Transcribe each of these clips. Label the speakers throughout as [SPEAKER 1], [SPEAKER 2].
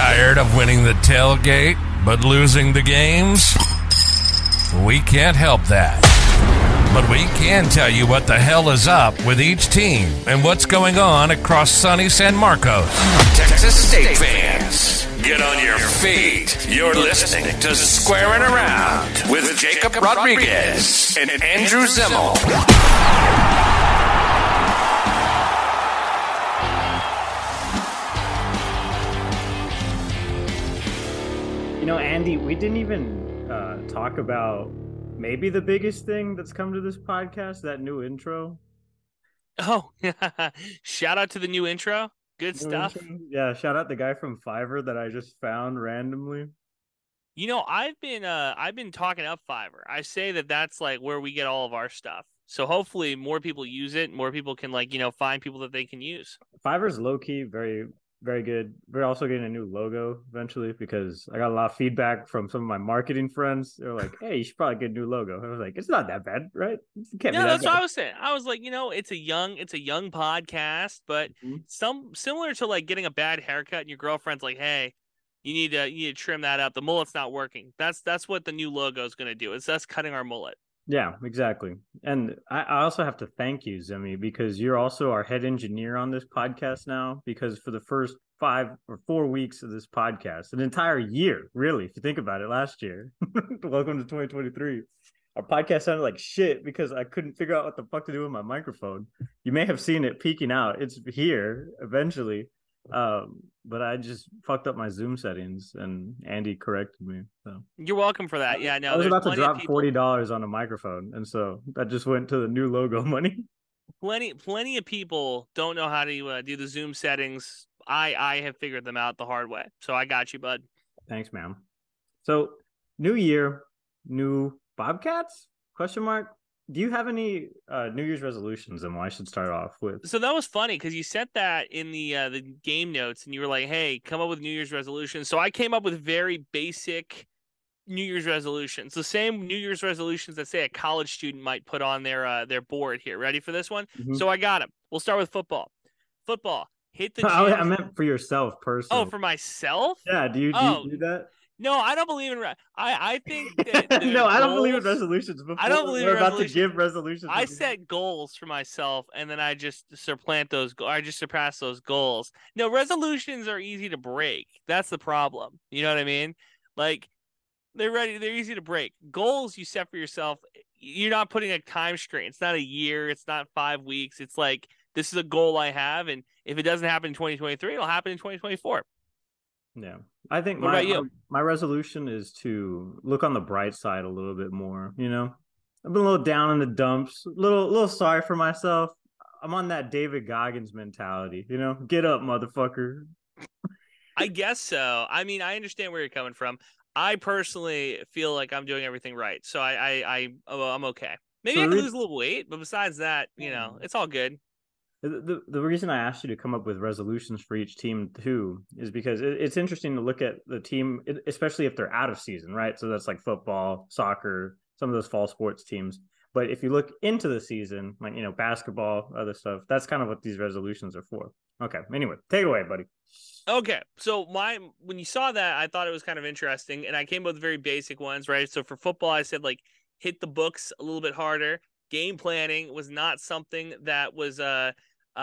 [SPEAKER 1] Tired of winning the tailgate but losing the games? We can't help that. But we can tell you what the hell is up with each team and what's going on across sunny San Marcos. Texas State fans, get on your feet. You're listening to Squarin' Around with Jakob Rodriguez and Andrew Zimmel.
[SPEAKER 2] Andy, we didn't even uh, talk about maybe the biggest thing that's come to this podcast that new intro.
[SPEAKER 3] Oh, shout out to the new intro. Good
[SPEAKER 2] New
[SPEAKER 3] stuff.
[SPEAKER 2] intro? Yeah, shout out the guy from Fiverr that I just found randomly.
[SPEAKER 3] You know, I've been uh I've been talking up Fiverr. I say that that's like where we get all of our stuff. So hopefully more people use it, more people can like, you know, find people that they can use.
[SPEAKER 2] Fiverr's low key, very, very good. We're also getting a new logo eventually because I got a lot of feedback from some of my marketing friends. They're like, "Hey, you should probably get a new logo." I was like, "It's not that bad, right?
[SPEAKER 3] Yeah,
[SPEAKER 2] be that
[SPEAKER 3] that's what I was saying. I was like, you know, it's a young it's a young podcast, but
[SPEAKER 2] Mhm.
[SPEAKER 3] some similar to like getting a bad haircut and your girlfriend's like, "Hey, you need to you need to trim that up. The mullet's not working." That's that's what the new logo is going to do. It's us cutting our mullet.
[SPEAKER 2] Yeah, exactly. And I, also have to thank you, Zemi, because you're also our head engineer on this podcast now. Because for the first five or four weeks of this podcast, an entire year, really, if you think about it, last year, welcome to 2023. Our podcast sounded like shit because I couldn't figure out what the fuck to do with my microphone. You may have seen it peeking out. It's here eventually. Um, but I just fucked up my Zoom settings and Andy corrected me. So
[SPEAKER 3] You're welcome for that. Yeah, no,
[SPEAKER 2] I was about to drop
[SPEAKER 3] people-
[SPEAKER 2] forty dollars on a microphone, and so that just went to the new logo money.
[SPEAKER 3] plenty plenty of people don't know how to uh, do the zoom settings i i have figured them out the hard way so i got you bud
[SPEAKER 2] Thanks, ma'am. So, new year, new Bobcats? Question mark. Do you have any uh, New Year's resolutions? And I should start off with.
[SPEAKER 3] so that was funny because you sent that in the uh, the game notes and you were like hey come up with new year's resolutions so i came up with very basic new year's resolutions the same new year's resolutions that say a college student might put on their uh, their board here ready for this one
[SPEAKER 2] Mhm.
[SPEAKER 3] so i got them we'll start with football football hit the
[SPEAKER 2] I,
[SPEAKER 3] gym.
[SPEAKER 2] I meant for yourself personally.
[SPEAKER 3] oh for myself
[SPEAKER 2] yeah. Do you do,
[SPEAKER 3] Oh,
[SPEAKER 2] you do that?
[SPEAKER 3] No i don't believe in re- i i think that
[SPEAKER 2] no, I don't believe in resolutions. Before
[SPEAKER 3] I don't believe
[SPEAKER 2] we're
[SPEAKER 3] in
[SPEAKER 2] about
[SPEAKER 3] resolutions.
[SPEAKER 2] to give resolutions.
[SPEAKER 3] I set goals for myself, and then I just supplant those. go- I just surpass those goals. No, resolutions are easy to break. That's the problem. You know what I mean? Like they're ready. They're easy to break. Goals you set for yourself. You're not putting a time strain. It's not a year. It's not five weeks. It's like this is a goal I have, and if it doesn't happen in 2023, it'll happen in 2024.
[SPEAKER 2] Yeah. I think
[SPEAKER 3] What
[SPEAKER 2] my,
[SPEAKER 3] about you?
[SPEAKER 2] my my resolution is to look on the bright side a little bit more, you know. I've been a little down in the dumps, a little little sorry for myself. I'm on that David Goggins mentality, you know. Get up, motherfucker.
[SPEAKER 3] I guess so. I mean, I understand where you're coming from. I personally feel like I'm doing everything right, so I, I, I I'm okay. Maybe
[SPEAKER 2] So
[SPEAKER 3] I can lose a little weight, but besides that, you know,
[SPEAKER 2] Mm.
[SPEAKER 3] it's all good.
[SPEAKER 2] The, the reason I asked you to come up with resolutions for each team too is because it, it's interesting to look at the team, especially if they're out of season, right? So that's like football, soccer, some of those fall sports teams. But if you look into the season, like you know, basketball, other stuff, that's kind of what these resolutions are for. Okay. Anyway, take away, buddy.
[SPEAKER 3] Okay, so my when you saw that, I thought it was kind of interesting, and I came up with very basic ones, right? So for football, I said like hit the books a little bit harder. Game planning was not something that was a, a,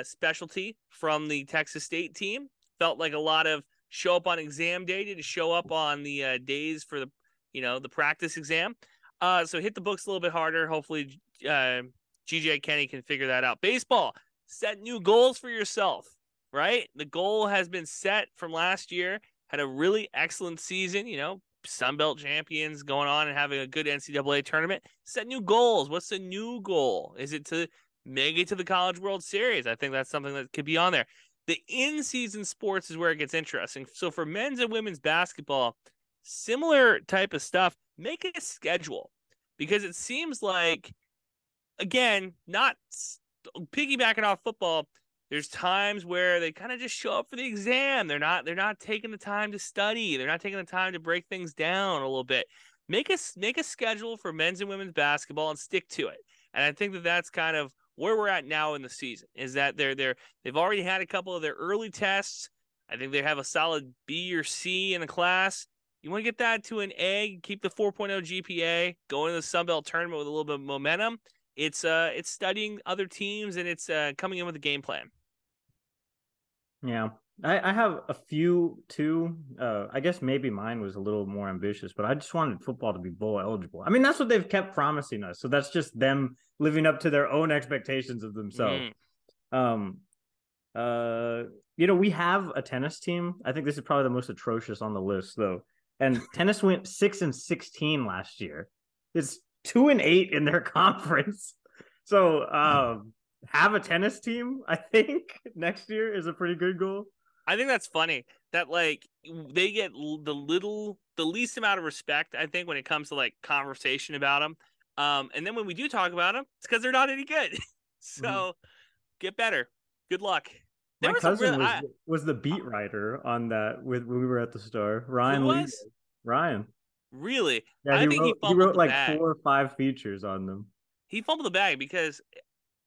[SPEAKER 3] a specialty from the Texas State team. Felt like a lot of show up on exam day to show up on the uh, days for the you know the practice exam. Uh, so hit the books a little bit harder. Hopefully, uh, GJ Kinne can figure that out. Baseball, set new goals for yourself right? The goal has been set from last year. Had a really excellent season, you know, Sun Belt champions going on and having a good NCAA tournament. Set new goals. What's the new goal? Is it to make it to the College World Series? I think that's something that could be on there. The in-season sports is where it gets interesting. So for men's and women's basketball, similar type of stuff. Make a schedule because it seems like, again, not piggybacking off football there's times where they kind of just show up for the exam they're not they're not taking the time to study they're not taking the time to break things down a little bit make a make a schedule for men's and women's basketball and stick to it and i think that that's kind of where we're at now in the season is that they're they're they've already had a couple of their early tests I think they have a solid B or C in the class. You want to get that to an A, keep the 4.0 GPA, go into the Sun Belt tournament with a little bit of momentum. It's uh it's studying other teams and it's uh coming in with a game plan.
[SPEAKER 2] Yeah. I, I have a few too. Uh, I guess maybe mine was a little more ambitious, but I just wanted football to be bowl eligible. I mean, that's what they've kept promising us. So that's just them living up to their own expectations of themselves. Mm. Um, uh, you know, we have a tennis team. I think this is probably the most atrocious on the list, though. And tennis went six and sixteen last year. It's two and eight in their conference. So, um, have a tennis team. I think next year is a pretty good goal.
[SPEAKER 3] I think that's funny that like they get the little the least amount of respect I think when it comes to like conversation about them. Um, and then when we do talk about them, it's because they're not any good. so mm-hmm. get better. Good luck.
[SPEAKER 2] There My was cousin real, was, I, was the beat writer on that with when we were at the store. Ryan was? Ryan.
[SPEAKER 3] Really?
[SPEAKER 2] Yeah, I he wrote, he, he wrote like bag. four or five features on them.
[SPEAKER 3] He fumbled the bag because,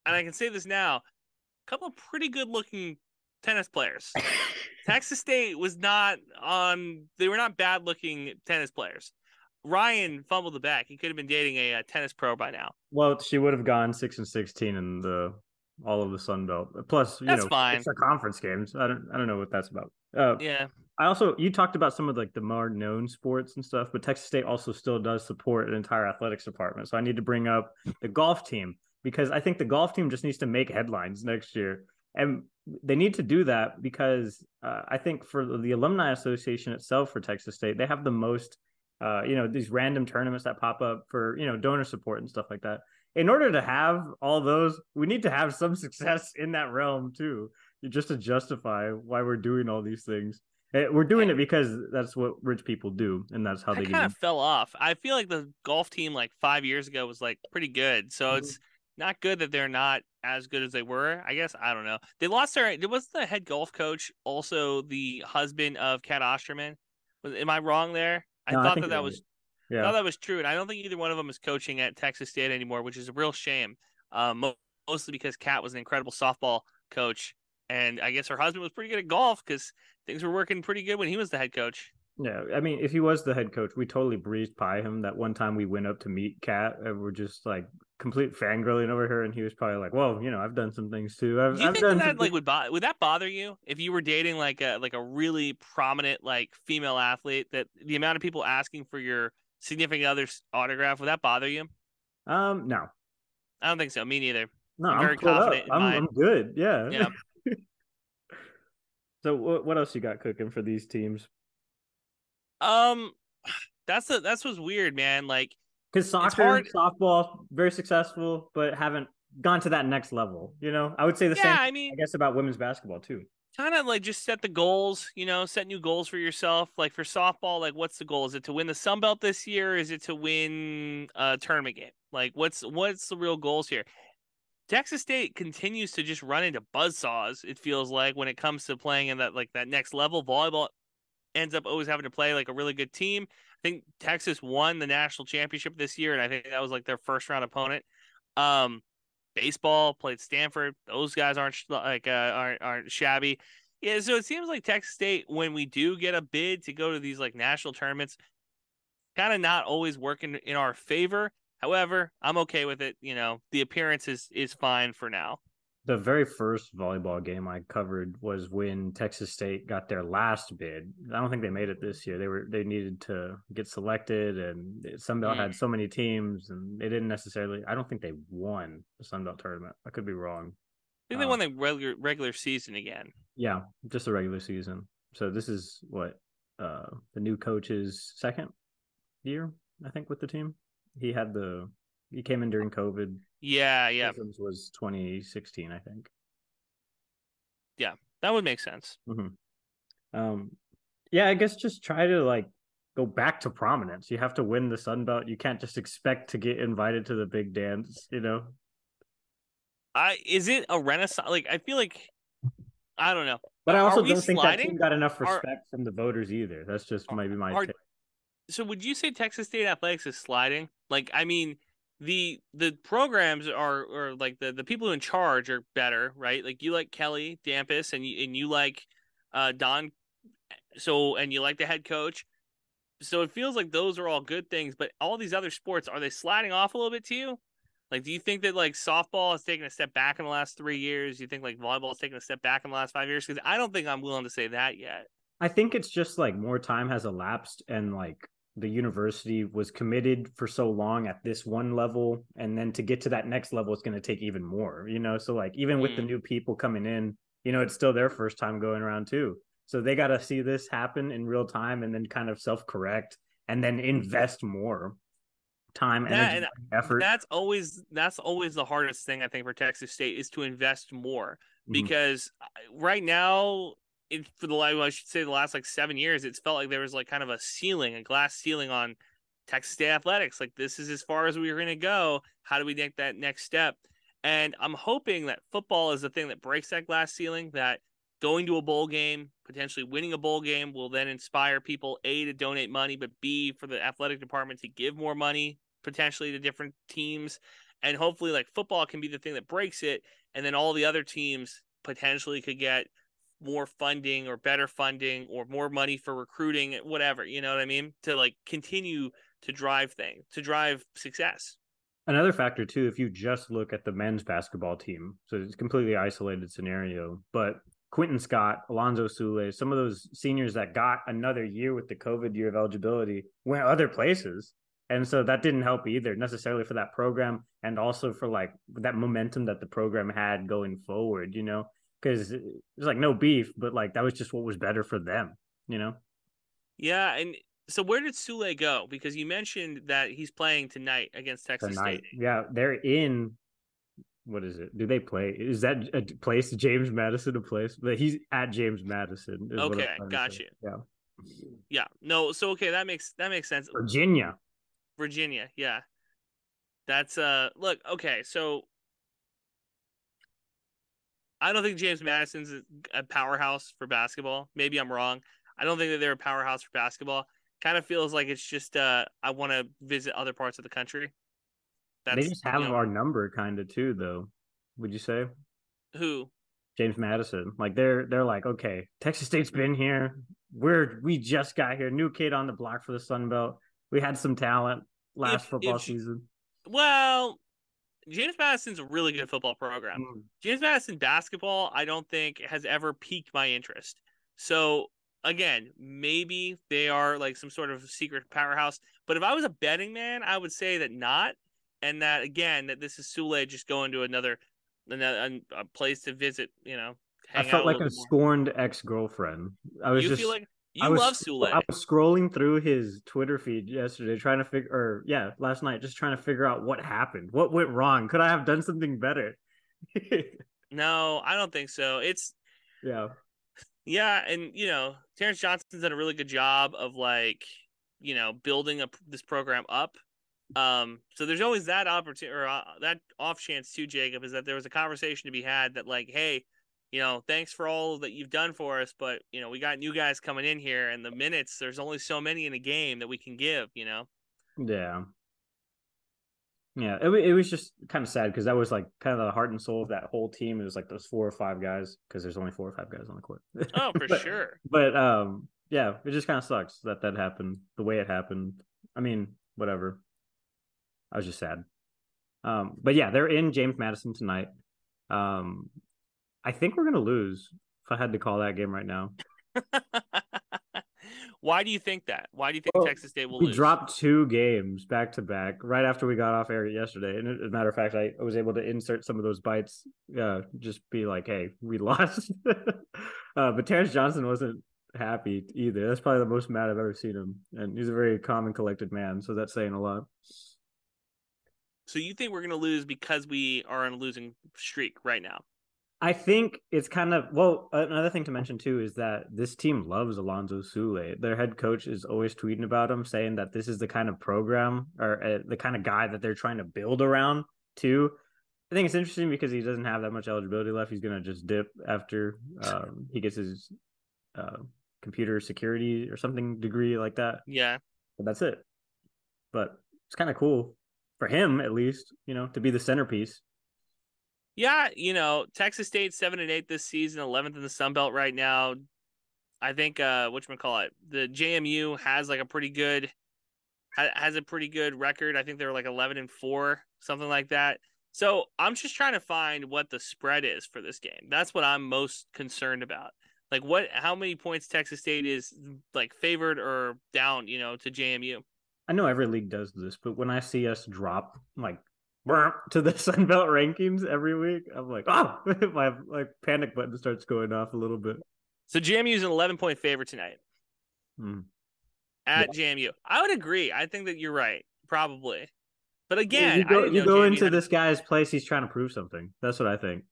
[SPEAKER 3] and I can say this now, a couple of pretty good looking tennis players. Texas State was not on. They were not bad looking tennis players. Ryan fumbled the back. He could have been dating a, a, tennis pro by now.
[SPEAKER 2] Well, she would have gone six and sixteen in the all of the Sun Belt. Plus, you
[SPEAKER 3] that's
[SPEAKER 2] know,
[SPEAKER 3] fine.
[SPEAKER 2] It's a conference games. I don't. I don't know what that's about. Uh,
[SPEAKER 3] yeah.
[SPEAKER 2] I also you talked about some of like the more known sports and stuff, but Texas State also still does support an entire athletics department. So I need to bring up the golf team because I think the golf team just needs to make headlines next year and they need to do that because uh, I think for the alumni association itself for Texas State, they have the most, uh, you know, these random tournaments that pop up for you know donor support and stuff like that. In order to have all those, we need to have some success in that realm too, just to justify why we're doing all these things. Eh, we're doing it because that's what rich people do, and that's how
[SPEAKER 3] I
[SPEAKER 2] they
[SPEAKER 3] kind of fell off. I feel like the golf team like five years ago was like pretty good, so mm-hmm. Not good that they're not as good as they were. I guess I don't know. They lost their. It Was the head golf coach also the husband of Cat Osterman? Was am I wrong there? I no, thought I that that was. Yeah. I thought that was true, and I don't think either one of them is coaching at Texas State anymore, which is a real shame. Um, mostly because Cat was an incredible softball coach, and I guess her husband was pretty good at golf because things were working pretty good when he was the head coach.
[SPEAKER 2] Yeah, I mean, if he was the head coach, we totally breezed by him. That one time we went up to meet Cat, and we're just like complete fangirling over her, and he was probably like, "Well, you know, I've done some things too." I've,
[SPEAKER 3] Do you
[SPEAKER 2] I've
[SPEAKER 3] think
[SPEAKER 2] done
[SPEAKER 3] that, like would bo- would that bother you if you were dating like a like a really prominent like female athlete? That the amount of people asking for your significant other's autograph would that bother you?
[SPEAKER 2] Um, no,
[SPEAKER 3] I don't think so. Me neither.
[SPEAKER 2] No, I'm, I'm very confident. I'm, I'm good. Yeah.
[SPEAKER 3] Yeah.
[SPEAKER 2] so what what else you got cooking for these teams?
[SPEAKER 3] Um, that's the that's what's weird, man. Like
[SPEAKER 2] because soccer, softball, very successful, but haven't gone to that next level. You know, I would say the
[SPEAKER 3] yeah,
[SPEAKER 2] same.
[SPEAKER 3] I mean,
[SPEAKER 2] I guess about women's basketball too.
[SPEAKER 3] Kind of like just set the goals. You know, set new goals for yourself. Like for softball, like what's the goal? Is it to win the Sun Belt this year? Is it to win a tournament game? Like what's what's the real goals here? Texas State continues to just run into buzzsaws. It feels like when it comes to playing in that like that next level volleyball ends up always having to play like a really good team. I think Texas won the national championship this year, and I think that was like their first round opponent. Um, baseball played Stanford; those guys aren't like uh, aren't aren't shabby. Yeah, so it seems like Texas State, when we do get a bid to go to these like national tournaments, kind of not always working in our favor. However, I'm okay with it. You know, the appearance is is fine for now
[SPEAKER 2] the very first volleyball game I covered was when Texas State got their last bid. I don't think they made it this year. They were they needed to get selected, and Sunbelt mm. had so many teams, and they didn't necessarily. I don't think they won the Sunbelt tournament. I could be wrong.
[SPEAKER 3] I think they won um, the regular regular season again.
[SPEAKER 2] Yeah, just the regular season. So this is what uh the new coach's second year, I think, with the team. He had the he came in during COVID.
[SPEAKER 3] Yeah, yeah.
[SPEAKER 2] was 2016, I think.
[SPEAKER 3] Yeah, that would make sense.
[SPEAKER 2] Mm-hmm. Um, yeah, I guess just try to like go back to prominence. You have to win the Sun Belt. You can't just expect to get invited to the big dance. You know.
[SPEAKER 3] I is it a renaissance? Like I feel like I don't know.
[SPEAKER 2] But I also don't think sliding? that team got enough respect are, from the voters either. That's just maybe my are.
[SPEAKER 3] So would you say Texas State athletics is sliding? Like I mean, the the programs are or like the the people in charge are better, right? Like you like Kelly Damphousse and you and you like uh, Don. So and you like the head coach. So it feels like those are all good things, but all these other sports are they sliding off a little bit to you? Like, do you think that like softball has taken a step back in the last three years? Do you think like volleyball has taken a step back in the last five years? Because I don't think I'm willing to say that yet.
[SPEAKER 2] I think it's just like more time has elapsed and like the university was committed for so long at this one level and then to get to that next level it's going to take even more you know so like even with mm. the new people coming in you know it's still their first time going around too so they got to see this happen in real time and then kind of self correct and then invest more time energy and effort
[SPEAKER 3] that's always that's always the hardest thing i think for texas state is to invest more mm-hmm. because mm-hmm. right now it, for the well, I should say the last like seven years, it's felt like there was like kind of a ceiling, a glass ceiling on Texas State athletics. Like this is as far as we are going to go. How do we make that next step? And I'm hoping that football is the thing that breaks that glass ceiling. That going to a bowl game, potentially winning a bowl game, will then inspire people a to donate money, but b for the athletic department to give more money potentially to different teams. And hopefully, like football can be the thing that breaks it, and then all the other teams potentially could get more funding or better funding or more money for recruiting, whatever, you know what I mean? To like continue to drive things, to drive success.
[SPEAKER 2] Another factor too, if you just look at the men's basketball team, so it's completely isolated scenario, but Quentin Scott, Alonzo Sule, some of those seniors that got another year with the COVID year of eligibility went other places. And so that didn't help either necessarily for that program and also for like that momentum that the program had going forward, you know because there's like no beef, but like that was just what was better for them, you know?
[SPEAKER 3] Yeah, and so where did Sule go? Because you mentioned that he's playing tonight against Texas tonight. State.
[SPEAKER 2] Yeah, they're in. What is it? Do they play? Is that a place? James Madison a place? But he's at James Madison.
[SPEAKER 3] Okay, got you. Yeah. Yeah. No. So okay, that makes that makes sense.
[SPEAKER 2] Virginia.
[SPEAKER 3] Virginia. Yeah. That's uh. Look. Okay. So I don't think James Madison's a powerhouse for basketball. Maybe I'm wrong. I don't think that they're a powerhouse for basketball. Kind of feels like it's just uh, I want to visit other parts of the country.
[SPEAKER 2] That's, they just have you know, our number, kind of too, though. Would you say?
[SPEAKER 3] Who?
[SPEAKER 2] James Madison. Like they're they're like, okay, Texas State's been here. We're we just got here. New kid on the block for the Sun Belt. We had some talent last if, football if, season.
[SPEAKER 3] Well, James Madison's a really good football program. Mm. James Madison basketball, I don't think has ever piqued my interest. So again, maybe they are like some sort of secret powerhouse. But if I was a betting man, I would say that not, and that again, that this is Sule just going to another, another a place to visit. You know,
[SPEAKER 2] I felt like a, scorned ex girlfriend. I was
[SPEAKER 3] you
[SPEAKER 2] just
[SPEAKER 3] like you was, love Sule.
[SPEAKER 2] I was scrolling through his Twitter feed yesterday, trying to figure, or yeah, last night, just trying to figure out what happened, what went wrong. Could I have done something better?
[SPEAKER 3] no, I don't think so. It's
[SPEAKER 2] yeah,
[SPEAKER 3] yeah, and you know, Terrence Johnson's done a really good job of like, you know, building up this program up. Um, so there's always that opportunity or uh, that off chance too, Jakob, is that there was a conversation to be had that like, hey, you know, thanks for all that you've done for us, but you know, we got new guys coming in here, and the minutes there's only so many in a game that we can give. You know.
[SPEAKER 2] Yeah. Yeah, it, it was just kind of sad because that was like kind of the heart and soul of that whole team. It was like those four or five guys because there's only four or five guys on the court.
[SPEAKER 3] Oh, for
[SPEAKER 2] but,
[SPEAKER 3] sure.
[SPEAKER 2] But um, yeah, it just kind of sucks that that happened the way it happened. I mean, whatever. I was just sad. Um, but yeah, they're in James Madison tonight. Um, I think we're gonna lose. If I had to call that game right now.
[SPEAKER 3] Why do you think that? Why do you think well, Texas State will
[SPEAKER 2] we
[SPEAKER 3] lose?
[SPEAKER 2] dropped two games back to back right after we got off air yesterday. And as a matter of fact, I was able to insert some of those bites. Uh, just be like, "Hey, we lost." uh, but Terrence Johnson wasn't happy either. That's probably the most mad I've ever seen him, and he's a very calm and collected man. So that's saying a lot.
[SPEAKER 3] So you think we're going to lose because we are on a losing streak right now?
[SPEAKER 2] I think it's kind of well. Another thing to mention too is that this team loves Alonzo Sule. Their head coach is always tweeting about him, saying that this is the kind of program or uh, the kind of guy that they're trying to build around. Too, I think it's interesting because he doesn't have that much eligibility left. He's gonna just dip after um, he gets his uh, computer security or something degree like that.
[SPEAKER 3] Yeah,
[SPEAKER 2] but that's it. But it's kind of cool for him, at least, you know, to be the centerpiece
[SPEAKER 3] yeah, you know, Texas State seven and eight this season, eleventh in the Sun Belt right now. I think uh which call it the JMU has like a pretty good has a pretty good record. I think they're like eleven and four, something like that. So I'm just trying to find what the spread is for this game. That's what I'm most concerned about. Like what how many points Texas State is like favored or down, you know, to JMU.
[SPEAKER 2] I know every league does this, but when I see us drop like to the Sun Belt rankings every week, I'm like, oh, my like panic button starts going off a little bit.
[SPEAKER 3] So JMU is an 11 point favorite tonight
[SPEAKER 2] hmm.
[SPEAKER 3] at yeah. JMU. I would agree. I think that you're right, probably. But again,
[SPEAKER 2] you go, you go into this guy's place. He's trying to prove something. That's what I think.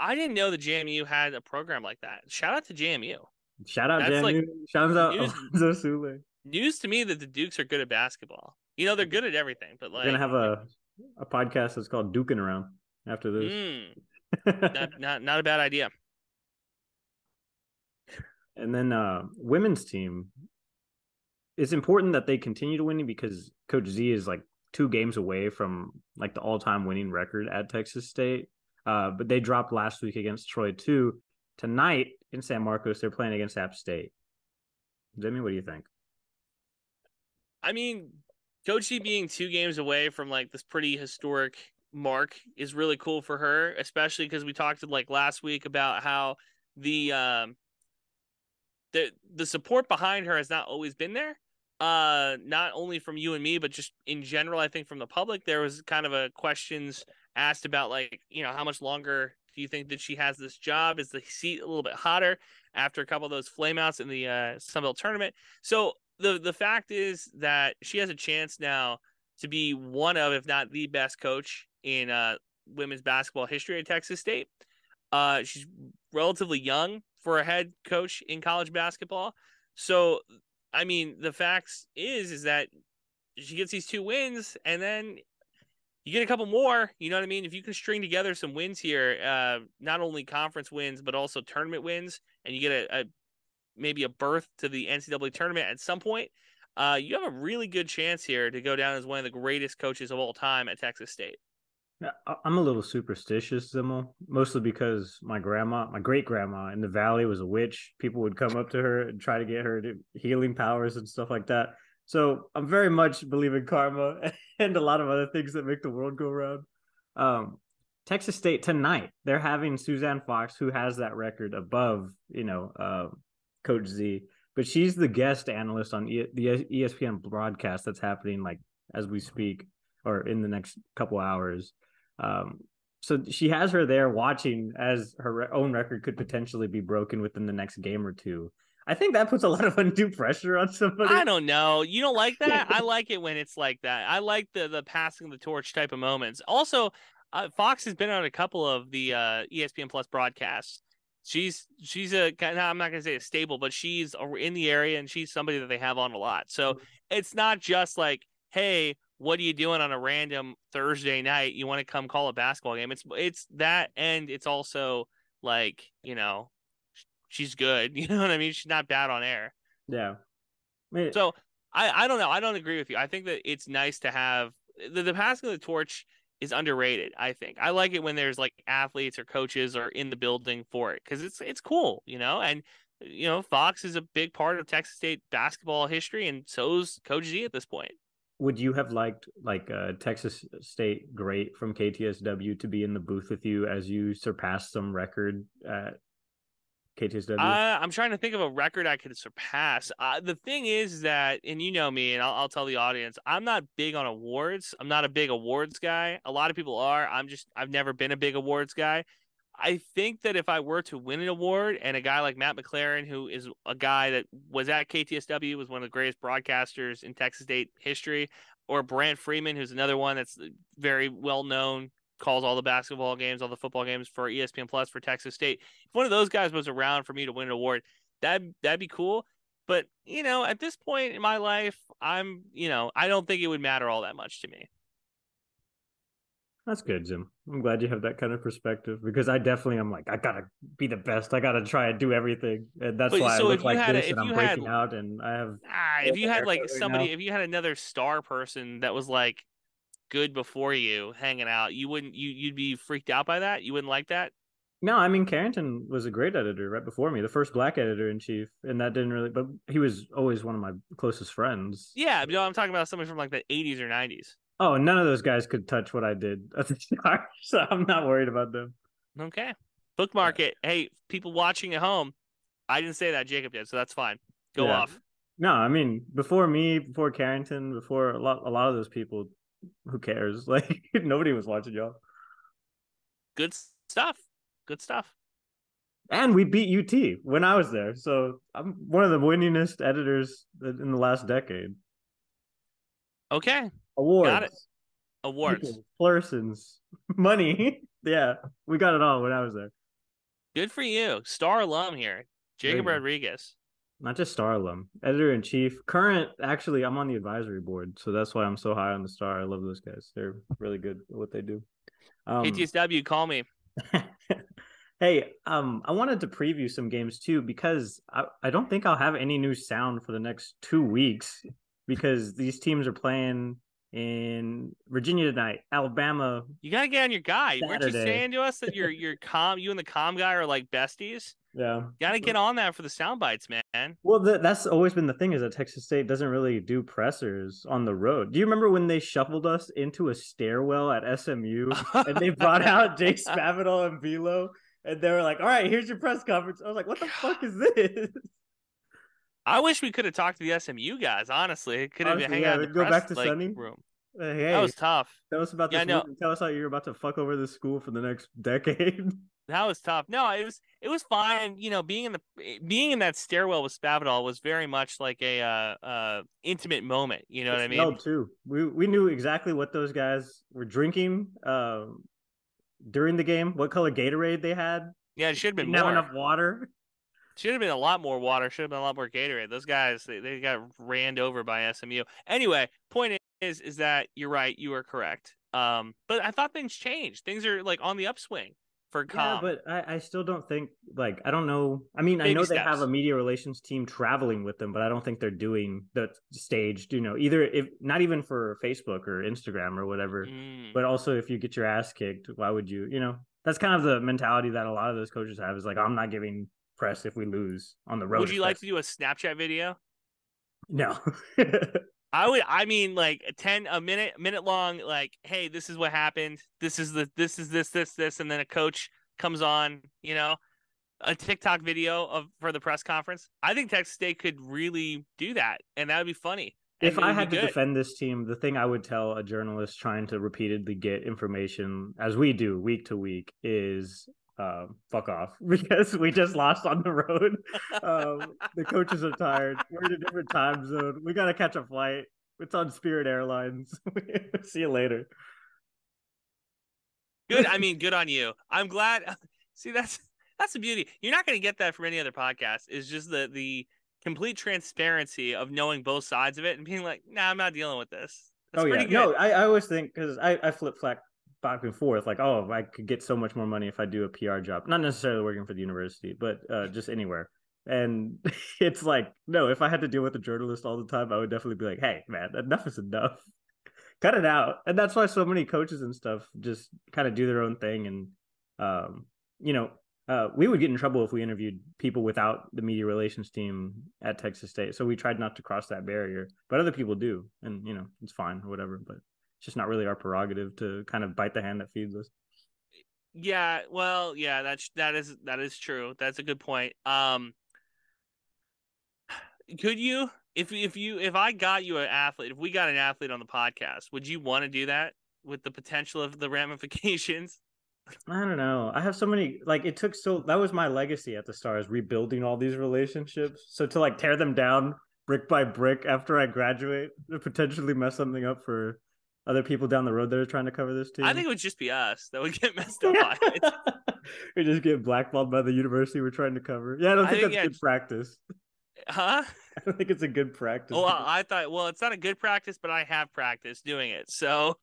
[SPEAKER 3] I didn't know that JMU had a program like that. Shout out to JMU.
[SPEAKER 2] Shout out That's JMU. Like, Shout out news, Sule.
[SPEAKER 3] News to me that the Dukes are good at basketball. You know, they're good at everything, but like
[SPEAKER 2] we're gonna have a a podcast that's called Duking Around after this.
[SPEAKER 3] Mm, not, not not a bad idea.
[SPEAKER 2] And then uh women's team. It's important that they continue to winning because Coach Z is like two games away from like the all-time winning record at Texas State. Uh, but they dropped last week against Troy too. Tonight in San Marcos, they're playing against App State. Jimmy, what do you think?
[SPEAKER 3] I mean, Coach being two games away from like this pretty historic mark is really cool for her, especially because we talked like last week about how the um the the support behind her has not always been there. Uh not only from you and me, but just in general, I think from the public, there was kind of a questions asked about like, you know, how much longer do you think that she has this job? Is the seat a little bit hotter after a couple of those flameouts in the uh Sunbelt tournament? So the the fact is that she has a chance now to be one of, if not the best coach in uh, women's basketball history at Texas State. Uh, she's relatively young for a head coach in college basketball. So, I mean, the facts is is that she gets these two wins, and then you get a couple more. You know what I mean? If you can string together some wins here, uh, not only conference wins but also tournament wins, and you get a, a maybe a berth to the NCAA tournament at some point, uh, you have a really good chance here to go down as one of the greatest coaches of all time at Texas State.
[SPEAKER 2] I'm a little superstitious, Zimmel, mostly because my grandma, my great grandma in the valley was a witch. People would come up to her and try to get her to healing powers and stuff like that. So I'm very much believe in karma and a lot of other things that make the world go round. Um, Texas State tonight, they're having Suzanne Fox, who has that record above, you know, uh, Coach Z, but she's the guest analyst on e- the ESPN broadcast that's happening like as we speak or in the next couple hours. Um, so she has her there watching as her re- own record could potentially be broken within the next game or two. I think that puts a lot of undue pressure on somebody.
[SPEAKER 3] I don't know. You don't like that? I like it when it's like that. I like the the passing the torch type of moments. Also, uh, Fox has been on a couple of the uh, ESPN Plus broadcasts, she's she's a I'm not gonna say a stable, but she's in the area and she's somebody that they have on a lot. So mm-hmm. it's not just like, hey, what are you doing on a random Thursday night? You want to come call a basketball game? It's it's that, and it's also like you know, she's good. You know what I mean? She's not bad on air.
[SPEAKER 2] Yeah.
[SPEAKER 3] so I I don't know. I don't agree with you. I think that it's nice to have the, the passing of the torch is underrated. I think I like it when there's like athletes or coaches are in the building for it because it's it's cool, you know. And you know, Fox is a big part of Texas State basketball history, and so's Coach Z at this point.
[SPEAKER 2] Would you have liked like uh, Texas State great from KTSW to be in the booth with you as you surpassed some record at KTSW?
[SPEAKER 3] Uh, I'm trying to think of a record I could surpass. Uh, the thing is that, and you know me, and I'll, I'll, tell the audience, I'm not big on awards. I'm not a big awards guy. A lot of people are. I'm just, I've never been a big awards guy. I think that if I were to win an award, and a guy like Matt McLaren, who is a guy that was at KTSW, was one of the greatest broadcasters in Texas State history, or Brant Freeman, who's another one that's very well known calls all the basketball games, all the football games for ESPN Plus for Texas State. If one of those guys was around for me to win an award, that that'd be cool. But you know, at this point in my life, I'm you know, I don't think it would matter all that much to me.
[SPEAKER 2] That's good, Jim. I'm glad you have that kind of perspective because I definitely am like I gotta be the best. I gotta try and do everything, and that's but, why so I look like this a, and I'm breaking had, out. And I have
[SPEAKER 3] ah, if you had like somebody, now. if you had another star person that was like good before you hanging out, you wouldn't you you'd be freaked out by that? You wouldn't like that?
[SPEAKER 2] No, I mean Carrington was a great editor right before me, the first black editor in chief, and that didn't really. But he was always one of my closest friends.
[SPEAKER 3] Yeah, you know, I'm talking about somebody from like the 80s or 90s.
[SPEAKER 2] Oh, none of those guys could touch what I did at the start, so I'm not worried about them.
[SPEAKER 3] Okay, bookmark it. Hey, people watching at home, I didn't say that. Jakob did, so that's fine. Go
[SPEAKER 2] Yeah.
[SPEAKER 3] off.
[SPEAKER 2] No, I mean before me, before Carrington, before a lot, a lot of those people. Who cares? Like nobody was watching y'all,
[SPEAKER 3] Good stuff. Good stuff.
[SPEAKER 2] and we beat UT when I was there. So I'm one of the winningest editors in the last decade.
[SPEAKER 3] Okay,
[SPEAKER 2] Awards,
[SPEAKER 3] it. awards.
[SPEAKER 2] people, money. yeah, we got it all when I was there.
[SPEAKER 3] Good for you. Star alum here,
[SPEAKER 2] Jakob.
[SPEAKER 3] Rodriguez.
[SPEAKER 2] Not just Star alum, editor in chief. Current, actually, I'm on the advisory board, so that's why I'm so high on the Star. I love those guys. They're really good at what they do. Um,
[SPEAKER 3] KTSW, call me.
[SPEAKER 2] hey, um, I wanted to preview some games too because I, I don't think I'll have any new sound for the next two weeks because these teams are playing in Virginia tonight, Alabama.
[SPEAKER 3] You gotta get on your guy. Weren't you
[SPEAKER 2] Saturday.
[SPEAKER 3] saying to us that your your com, you and the com guy are like besties?
[SPEAKER 2] Yeah,
[SPEAKER 3] gotta get on that for the sound bites, man.
[SPEAKER 2] Well, th- that's always been the thing is that Texas State doesn't really do pressers on the road. Do you remember when they shuffled us into a stairwell at SMU and they brought out Jake Spavital and Velo and they were like, "All right, here's your press conference." I was like, "What the fuck is this?"
[SPEAKER 3] I wish we could have talked to the SMU guys. Honestly, it could have hang
[SPEAKER 2] yeah,
[SPEAKER 3] out in the
[SPEAKER 2] go
[SPEAKER 3] press,
[SPEAKER 2] back to
[SPEAKER 3] like,
[SPEAKER 2] Sunny.
[SPEAKER 3] room.
[SPEAKER 2] Uh, hey,
[SPEAKER 3] That was tough.
[SPEAKER 2] tell us about
[SPEAKER 3] Yeah,
[SPEAKER 2] this. Tell us how you're about to fuck over this school for the next decade.
[SPEAKER 3] That was tough. No, it was it was fine. You know, being in the being in that stairwell with Spavital was very much like a uh, uh intimate moment. You know what I mean?
[SPEAKER 2] too. We we knew exactly what those guys were drinking um, during the game. What color Gatorade they had.
[SPEAKER 3] Yeah, it should have been more.
[SPEAKER 2] enough water.
[SPEAKER 3] Should have been a lot more water. Should have been a lot more Gatorade. Those guys, they, they got ran over by SMU. Anyway, point is, is that you're right. You are correct. Um, but I thought things changed. Things are like on the upswing for
[SPEAKER 2] Yeah, but I, I still don't think like I don't know. I mean, I
[SPEAKER 3] Baby
[SPEAKER 2] know they have a media relations team traveling with them, but I don't think they're doing the staged. You know, either if not even for Facebook or Instagram or whatever.
[SPEAKER 3] Mm.
[SPEAKER 2] But also, if you get your ass kicked, why would you? You know, that's kind of the mentality that a lot of those coaches have. Is like, I'm not giving press if we lose on the road.
[SPEAKER 3] Would you like to do a Snapchat video?
[SPEAKER 2] No.
[SPEAKER 3] I would. I mean, like a ten a minute minute long. Like, hey, this is what happened. This is the this is this this this, and then a coach comes on. You know, a TikTok video of for the press conference. I think Texas State could really do that, and that would be funny.
[SPEAKER 2] if I had to
[SPEAKER 3] good.
[SPEAKER 2] defend this team, the thing I would tell a journalist trying to repeatedly get information, as we do week to week, is um, fuck off because we just lost on the road. Um, the coaches are tired. We're in a different time zone. We got to catch a flight. It's on Spirit Airlines. See you later.
[SPEAKER 3] Good. I mean, good on you. I'm glad. See, that's that's the beauty. You're not going to get that from any other podcast. Is just the the complete transparency of knowing both sides of it and being like, nah, I'm not dealing with this. That's
[SPEAKER 2] oh yeah,
[SPEAKER 3] good.
[SPEAKER 2] no, I, I always think because I, I flip flap back and forth, like, oh, I could get so much more money if I do a PR job, not necessarily working for the university, but uh, just anywhere. And it's like, no, if I had to deal with a journalist all the time, I would definitely be like, hey, man, enough is enough. Cut it out. And that's why so many coaches and stuff just kind of do their own thing. And, um, you know, uh, we would get in trouble if we interviewed people without the media relations team at Texas State. So we tried not to cross that barrier, but other people do. And, you know, it's fine or whatever. But it's just not really our prerogative to kind of bite the hand that feeds us.
[SPEAKER 3] Yeah, well, yeah, that's that is that is true. That's a good point. Um could you if if you if I got you an athlete, if we got an athlete on the podcast, would you want to do that with the potential of the ramifications?
[SPEAKER 2] I don't know. I have so many like it took so that was my legacy at the stars, rebuilding all these relationships. So to like tear them down brick by brick after I graduate, to potentially mess something up for other people down the road that are trying to cover this team.
[SPEAKER 3] I think it would just be us that would get messed up by it.
[SPEAKER 2] we just get blackballed by the university we're trying to cover. Yeah, I don't
[SPEAKER 3] I
[SPEAKER 2] think
[SPEAKER 3] think,
[SPEAKER 2] that's
[SPEAKER 3] yeah,
[SPEAKER 2] good practice.
[SPEAKER 3] Huh?
[SPEAKER 2] I don't think it's a good practice.
[SPEAKER 3] Well, I thought well, it's not a good practice, but I have practiced doing it. So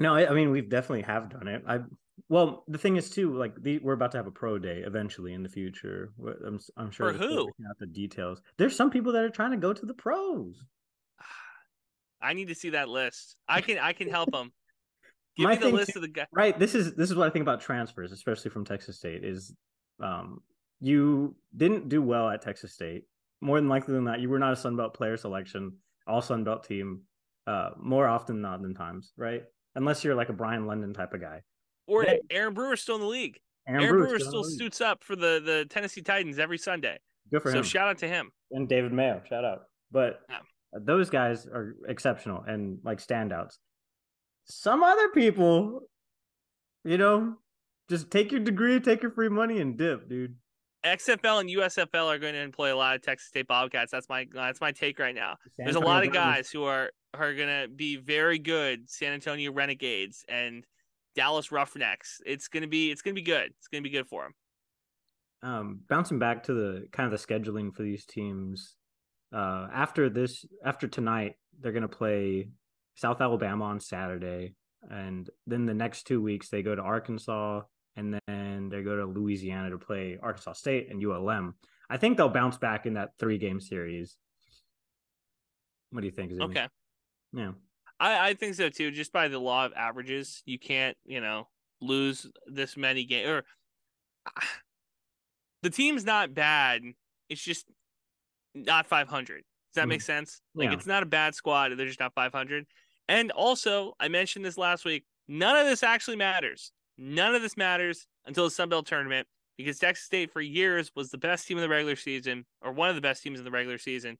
[SPEAKER 2] No, I, I mean we've definitely have done it. I well, the thing is too, like the, we're about to have a pro day eventually in the future. I'm I'm sure
[SPEAKER 3] For who?
[SPEAKER 2] out the details. There's some people that are trying to go to the pros.
[SPEAKER 3] I need to see that list. I can I can help them. Give
[SPEAKER 2] My
[SPEAKER 3] me the list
[SPEAKER 2] too-
[SPEAKER 3] of the guys.
[SPEAKER 2] right this is this is what i think about transfers especially from texas state is um you didn't do well at texas state more than likely than that, you were not a sunbelt player selection all sunbelt team uh more often than not than times right unless you're like a brian london type of guy
[SPEAKER 3] Or
[SPEAKER 2] Yeah.
[SPEAKER 3] Aaron Brewer's still in the league.
[SPEAKER 2] aaron,
[SPEAKER 3] Aaron,
[SPEAKER 2] Brewer's
[SPEAKER 3] Brewer
[SPEAKER 2] still
[SPEAKER 3] still suits up for the the Tennessee Titans every Sunday.
[SPEAKER 2] good for
[SPEAKER 3] So
[SPEAKER 2] him
[SPEAKER 3] shout out to him.
[SPEAKER 2] and david mayo shout out but
[SPEAKER 3] Yeah.
[SPEAKER 2] Those guys are exceptional and like standouts some other people you know just take your degree take your free money and dip dude
[SPEAKER 3] XFL and USFL are going to employ a lot of Texas State Bobcats. That's my that's my take right now.
[SPEAKER 2] San
[SPEAKER 3] There's a lot of guys who are are going to be very good. San Antonio Renegades and Dallas Roughnecks. It's going to be it's going to be good. It's going to be good for them.
[SPEAKER 2] um bouncing back to the kind of the scheduling for these teams uh after this after tonight they're going to play south alabama on saturday and then the next two weeks they go to arkansas and then they go to louisiana to play arkansas state and ulm i think they'll bounce back in that three game series what do you think?
[SPEAKER 3] Okay.
[SPEAKER 2] yeah
[SPEAKER 3] I, I think so too. Just by the law of averages, you can't, you know, lose this many games. Or the team's not bad. It's just not 500. Does that make mm. sense? Like
[SPEAKER 2] Yeah.
[SPEAKER 3] it's not a bad squad. They're just not 500. And also, I mentioned this last week. None of this actually matters. None of this matters until the Sun Belt tournament because Texas State for years was the best team in the regular season or one of the best teams in the regular season,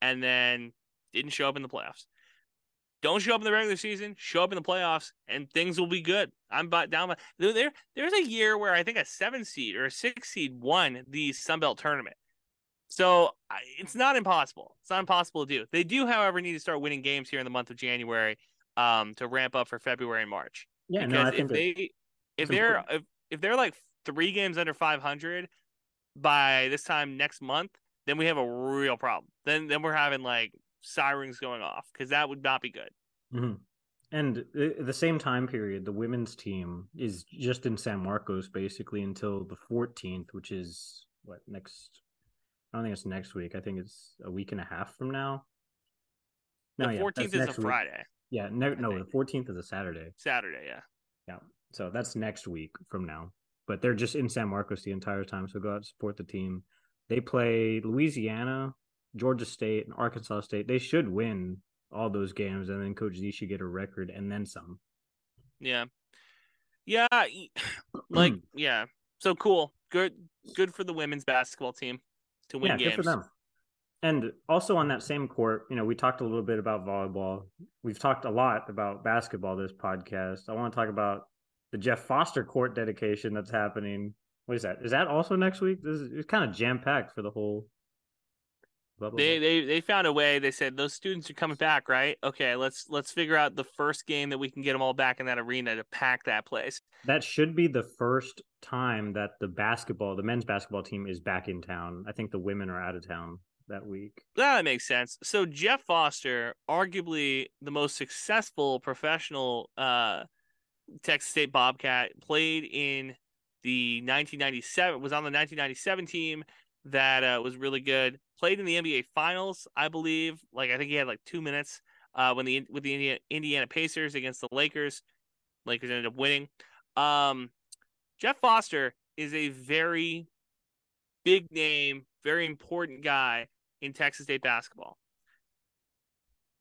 [SPEAKER 3] and then didn't show up in the playoffs. Don't show up in the regular season, show up in the playoffs, and things will be good. I'm down by there. there- There's a year where I think a seven seed or a six seed won the Sun Belt tournament. So it's not impossible. It's not impossible to do. They do, however, need to start winning games here in the month of January um, to ramp up for February and March.
[SPEAKER 2] yeah
[SPEAKER 3] because
[SPEAKER 2] no i
[SPEAKER 3] if
[SPEAKER 2] think
[SPEAKER 3] they if they're
[SPEAKER 2] important.
[SPEAKER 3] if, if they're like three games under 500 by this time next month, then we have a real problem. Then then we're having like sirens going off because that would not be good.
[SPEAKER 2] Mhm. And at the same time period, the women's team is just in San Marcos basically until the 14th, which is what next? I don't think it's next week. I think it's a week and a half from now. No, yeah,
[SPEAKER 3] 14th
[SPEAKER 2] that's
[SPEAKER 3] is a
[SPEAKER 2] week.
[SPEAKER 3] Friday,
[SPEAKER 2] Yeah, ne- no, the 14th is a Saturday.
[SPEAKER 3] Saturday. Yeah.
[SPEAKER 2] Yeah, so that's next week from now. But they're just in San Marcos the entire time, so go out and support the team. They play Louisiana, Georgia State, and Arkansas State. They should win all those games, and then Coach Z should get a record and then some.
[SPEAKER 3] Yeah. Yeah. Like, yeah. So cool. Good good for the women's basketball team to win
[SPEAKER 2] yeah,
[SPEAKER 3] games.
[SPEAKER 2] good for them. And also on that same court, you know, we talked a little bit about volleyball. We've talked a lot about basketball this podcast. I want to talk about the Jeff Foster court dedication that's happening. What is that? Is that also next week? This is it's kind of jam packed for the whole. Blah, blah,
[SPEAKER 3] They
[SPEAKER 2] blah.
[SPEAKER 3] they they found a way. They said those students are coming back, right? Okay, let's let's figure out the first game that we can get them all back in that arena to pack that place.
[SPEAKER 2] That should be the first time that the basketball, the men's basketball team is back in town. I think the women are out of town that week.
[SPEAKER 3] That makes sense. So Jeff Foster, arguably the most successful professional uh, Texas State Bobcat, played in the 1997 was on the 1997 team that uh, was really good. Played in the NBA Finals, I believe. Like I think he had like two minutes uh, when the with the Indiana, Indiana Pacers against the Lakers. Lakers ended up winning. Um, Jeff Foster is a very big name, very important guy in Texas State basketball.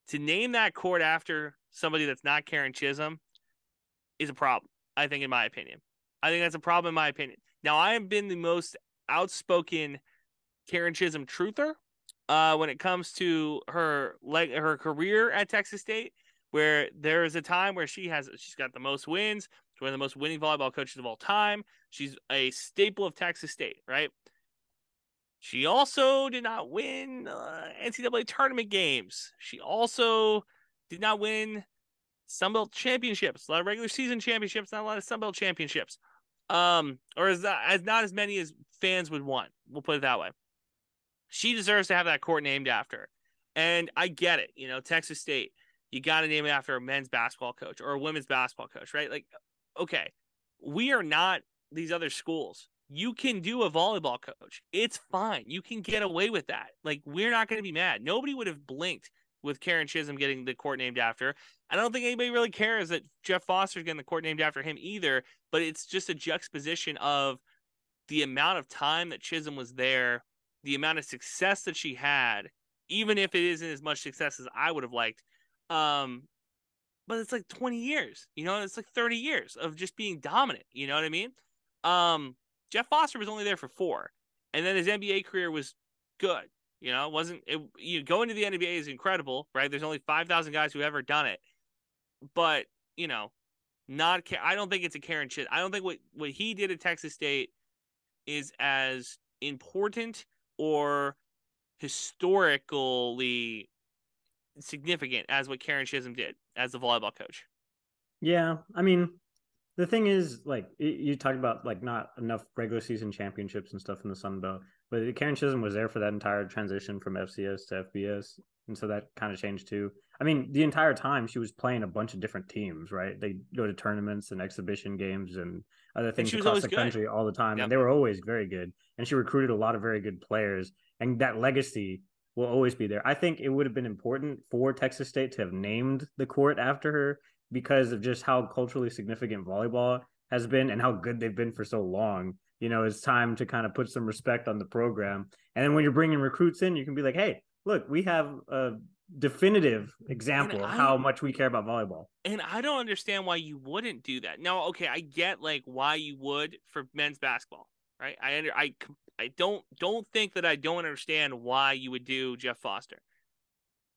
[SPEAKER 3] To name that court after somebody that's not Karen Chisolm is a problem, I think, in my opinion. I think that's a problem, in my opinion. Now, I have been the most outspoken Karen Chisolm truther uh, when it comes to her like her career at Texas State, where there is a time where she has she's got the most wins, she's one of the most winning volleyball coaches of all time. She's a staple of Texas State, right? She also did not win uh, NCAA tournament games. She also did not win Sunbelt championships, a lot of regular season championships, not a lot of Sunbelt championships. Um, or as, as not as many as fans would want. We'll put it that way. She deserves to have that court named after. And I get it. You know, Texas State, you got to name it after a men's basketball coach or a women's basketball coach, right? Like, okay, we are not these other schools. You can do a volleyball coach. It's fine. You can get away with that. Like, we're not going to be mad. Nobody would have blinked with Karen Chisolm getting the court named after. I don't think anybody really cares that Jeff Foster's getting the court named after him either. But it's just a juxtaposition of the amount of time that Chisolm was there, the amount of success that she had, even if it isn't as much success as I would have liked. Um, but it's like 20 years, you know, it's like 30 years of just being dominant. You know what I mean? Um, Jeff Foster was only there for four, and then his NBA career was good. You know, it wasn't it? You go into the NBA is incredible, right? There's only 5,000 guys who ever done it, but you know, not. I don't think it's a Karen shit. I don't think what what he did at Texas State is as important or historically significant as what Karen Chisolm did as the volleyball coach.
[SPEAKER 2] Yeah, I mean, the thing is, like you talked about, like not enough regular season championships and stuff in the Sun Belt, but Karen Chisolm was there for that entire transition from FCS to FBS, and so that kind of changed too. I mean, the entire time she was playing a bunch of different teams, right? They go to tournaments and exhibition games and other things across the good. country all the time, yep. and they were always very good. And she recruited a lot of very good players, and that legacy will always be there. I think it would have been important for Texas State to have named the court after her because of just how culturally significant volleyball has been and how good they've been for so long. You know, it's time to kind of put some respect on the program. And then when you're bringing recruits in, you can be like, hey, look, we have a definitive example of how much we care about volleyball.
[SPEAKER 3] And I don't understand why you wouldn't do that. Now, okay, I get like why you would for men's basketball, right? I under, I I don't don't think that I don't understand why you would do Jeff Foster.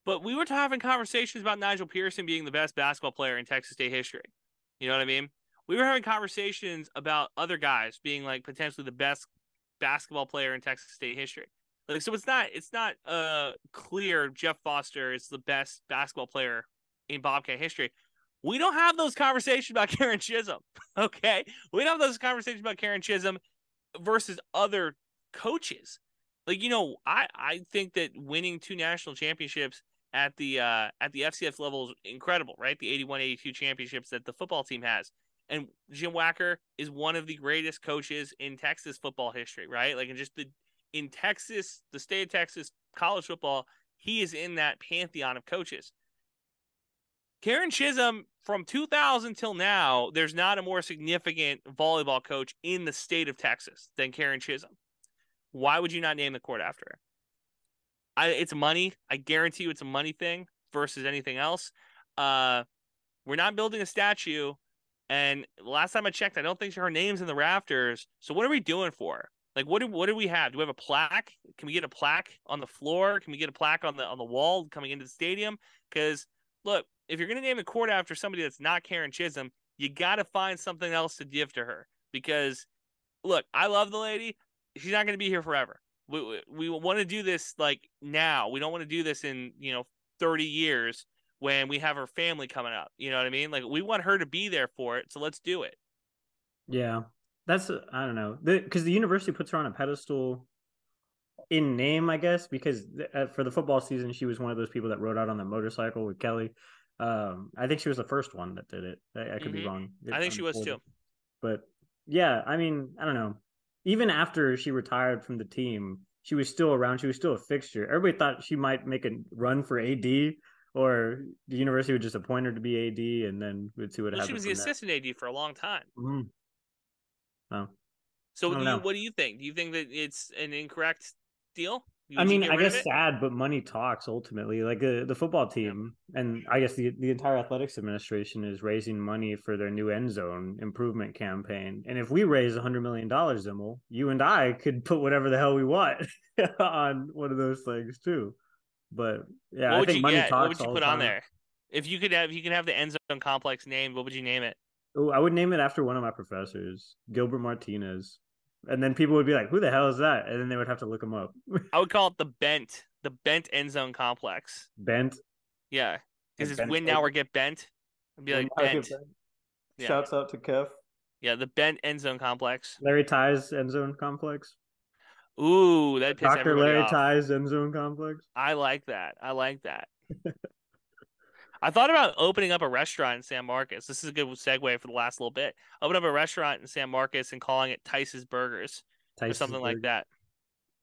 [SPEAKER 3] But we were having conversations about Nigel Pearson being the best basketball player in Texas State history. You know what I mean? We were having conversations about other guys being like potentially the best basketball player in Texas State history. Like so it's not it's not uh clear Jeff Foster is the best basketball player in Bobcat history. We don't have those conversations about Karen Chisolm. Okay. We don't have those conversations about Karen Chisolm versus other coaches. Like, you know, I, I think that winning two national championships at the uh at the FCS level is incredible, right? The 81 82 championships that the football team has. And Jim Wacker is one of the greatest coaches in Texas football history, right? Like, and just the in Texas, the state of Texas college football, he is in that pantheon of coaches. Karen Chisolm, from 2000 till now, there's not a more significant volleyball coach in the state of Texas than Karen Chisolm. Why would you not name the court after her? I, it's money. I guarantee you, it's a money thing versus anything else. Uh, we're not building a statue, and last time I checked, I don't think her name's in the rafters. So what are we doing for? Like, what do what do we have? Do we have a plaque? Can we get a plaque on the floor? Can we get a plaque on the on the wall coming into the stadium? Because look, if you're gonna name the court after somebody that's not Karen Chisolm, you got to find something else to give to her. Because look, I love the lady. She's not gonna be here forever. We we, we want to do this like now. We don't want to do this in you know 30 years when we have her family coming up. You know what I mean? Like we want her to be there for it. So let's do it.
[SPEAKER 2] Yeah, that's I don't know because the, the, university puts her on a pedestal in name, I guess, because uh, for the football season she was one of those people that rode out on the motorcycle with Kelly. Um, I think she was the first one that did it. I, I could mm-hmm. be wrong.
[SPEAKER 3] I think I'm she was too.
[SPEAKER 2] But yeah, I mean, I don't know. Even after she retired from the team, she was still around. She was still a fixture. Everybody thought she might make a run for AD, or the university would just appoint her to be AD, and then we'd see what well,
[SPEAKER 3] happened. She was the assistant that. AD for a long time.
[SPEAKER 2] Mm-hmm. Oh.
[SPEAKER 3] So do you, what do you think? Do you think that it's an incorrect deal?
[SPEAKER 2] I mean, I guess sad, but money talks ultimately. Like uh, the football team, and I guess the the entire athletics administration is raising money for their new end zone improvement campaign. And if we raise a hundred million dollars, Zimmel, you and I could put whatever the hell we want on one of those things too. But yeah,
[SPEAKER 3] what
[SPEAKER 2] I think money
[SPEAKER 3] get?
[SPEAKER 2] talks.
[SPEAKER 3] What would you put on there? If you could have, if you can have the end zone complex named, what would you name it?
[SPEAKER 2] Oh, I would name it after one of my professors, Gilbert Martinez. And then people would be like, "Who the hell is that?" And then they would have to look him up.
[SPEAKER 3] I would call it the bent, the bent end zone complex.
[SPEAKER 2] Bent.
[SPEAKER 3] Yeah, because it's win now or get bent. It'd be like bent.
[SPEAKER 2] bent. Yeah. Shouts out to Kev.
[SPEAKER 3] Yeah, the bent end zone complex.
[SPEAKER 2] Larry Teis end zone complex.
[SPEAKER 3] Ooh, that
[SPEAKER 2] Dr. Larry
[SPEAKER 3] off.
[SPEAKER 2] Teis end zone complex.
[SPEAKER 3] I like that. I like that. I thought about opening up a restaurant in San Marcos. This is a good segue for the last little bit. Open up a restaurant in San Marcos and calling it Teis's Burgers Teis's or something Burgers. like that.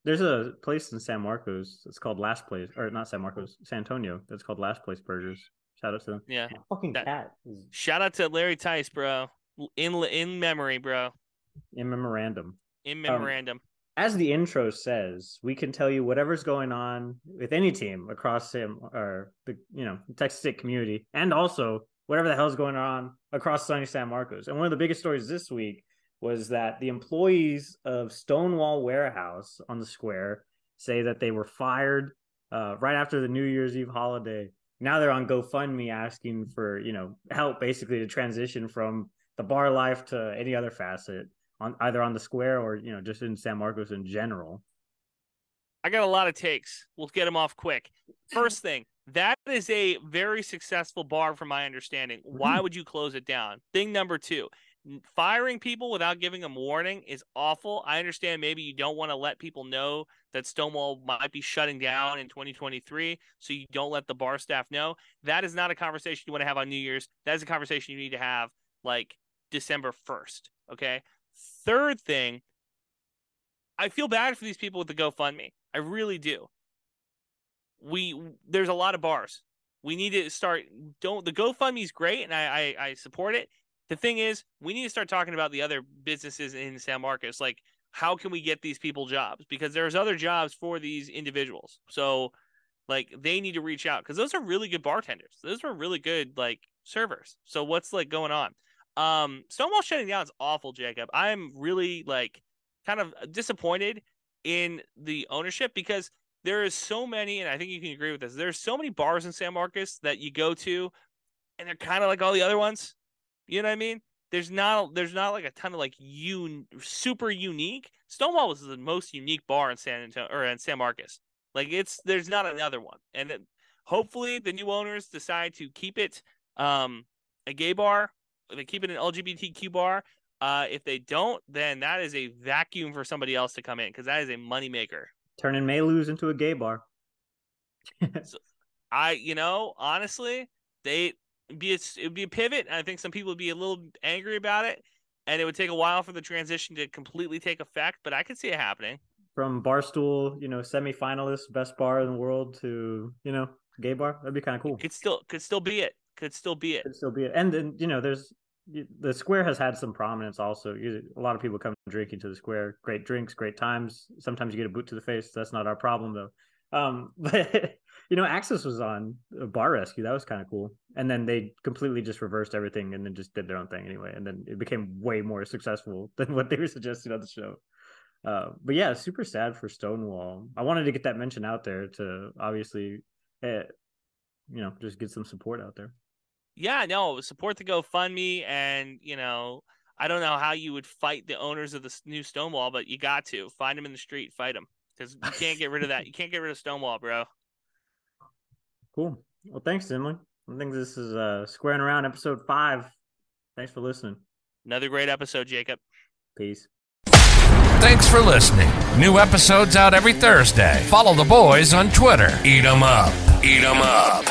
[SPEAKER 2] There's a place in San Marcos. It's called Last Place, or not San Marcos, San Antonio. That's called Last Place Burgers. Shout out to them.
[SPEAKER 3] Yeah.
[SPEAKER 2] That fucking
[SPEAKER 3] That-
[SPEAKER 2] cat
[SPEAKER 3] Shout out to Larry Tice, bro. In in memory, bro.
[SPEAKER 2] in memorandum.
[SPEAKER 3] In um, memorandum.
[SPEAKER 2] As the intro says, we can tell you whatever's going on with any team across Sam or the you know Texas State community, and also whatever the hell's going on across sunny San Marcos. And one of the biggest stories this week was that the employees of Stonewall Warehouse on the square say that they were fired uh, right after the New Year's Eve holiday. Now they're on GoFundMe asking for you know help, basically to transition from the bar life to any other facet on either on the square or you know just in San Marcos in general.
[SPEAKER 3] I got a lot of takes. We'll get them off quick. First thing, that is a very successful bar, from my understanding. Why mm-hmm. would you close it down? Thing number two, firing people without giving them warning is awful. I understand maybe you don't want to let people know that Stonewall might be shutting down in 2023, so you don't let the bar staff know. That is not a conversation you want to have on New Year's. That is a conversation you need to have like December 1st. Okay. Third thing, I feel bad for these people with the GoFundMe. I really do. We there's a lot of bars. We need to start. Don't the GoFundMe is great, and I, I I support it. The thing is, we need to start talking about the other businesses in San Marcos. Like, how can we get these people jobs? Because there's other jobs for these individuals. So, like, they need to reach out because those are really good bartenders. Those were really good like servers. So, what's like going on? Um, Stonewall shutting down is awful, Jakob. I'm really like kind of disappointed in the ownership because there is so many, and I think you can agree with this. There's so many bars in San Marcos that you go to, and they're kind of like all the other ones. You know what I mean? There's not there's not like a ton of like un super unique. Stonewall was the most unique bar in San Antonio or in San Marcos. Like it's there's not another one, and it, hopefully the new owners decide to keep it um a gay bar. They keep it an LGBTQ bar. Uh, if they don't, then that is a vacuum for somebody else to come in because that is a moneymaker.
[SPEAKER 2] Turning Maylus into a gay bar.
[SPEAKER 3] I, you know, honestly, they be it would be a pivot. I think some people would be a little angry about it, and it would take a while for the transition to completely take effect. But I could see it happening.
[SPEAKER 2] From Barstool, you know, semi-finalist, best bar in the world to you know, gay bar. That'd be kind of cool.
[SPEAKER 3] Could still could still be it. Could still be it.
[SPEAKER 2] Could still be it. And then you know, there's the square has had some prominence also. A lot of people come drinking to the square. Great drinks, great times. Sometimes you get a boot to the face. That's not our problem though. Um, but you know, Axis was on a bar rescue. That was kind of cool. And then they completely just reversed everything and then just did their own thing anyway. And then it became way more successful than what they were suggesting on the show. Uh, but yeah, super sad for Stonewall. I wanted to get that mention out there to obviously, eh, you know, just get some support out there.
[SPEAKER 3] Yeah, no, support the GoFundMe, and you know, I don't know how you would fight the owners of the s- new Stonewall, but you got to find them in the street, fight them, because you can't get rid of that. You can't get rid of Stonewall, bro.
[SPEAKER 2] Cool. Well, thanks, Emily. I think this is uh Squarin' Around episode five. Thanks for listening.
[SPEAKER 3] Another great episode, Jakob.
[SPEAKER 2] Peace.
[SPEAKER 1] Thanks for listening. New episodes out every Thursday. Follow the boys on Twitter. Eat 'em up. Eat 'em up.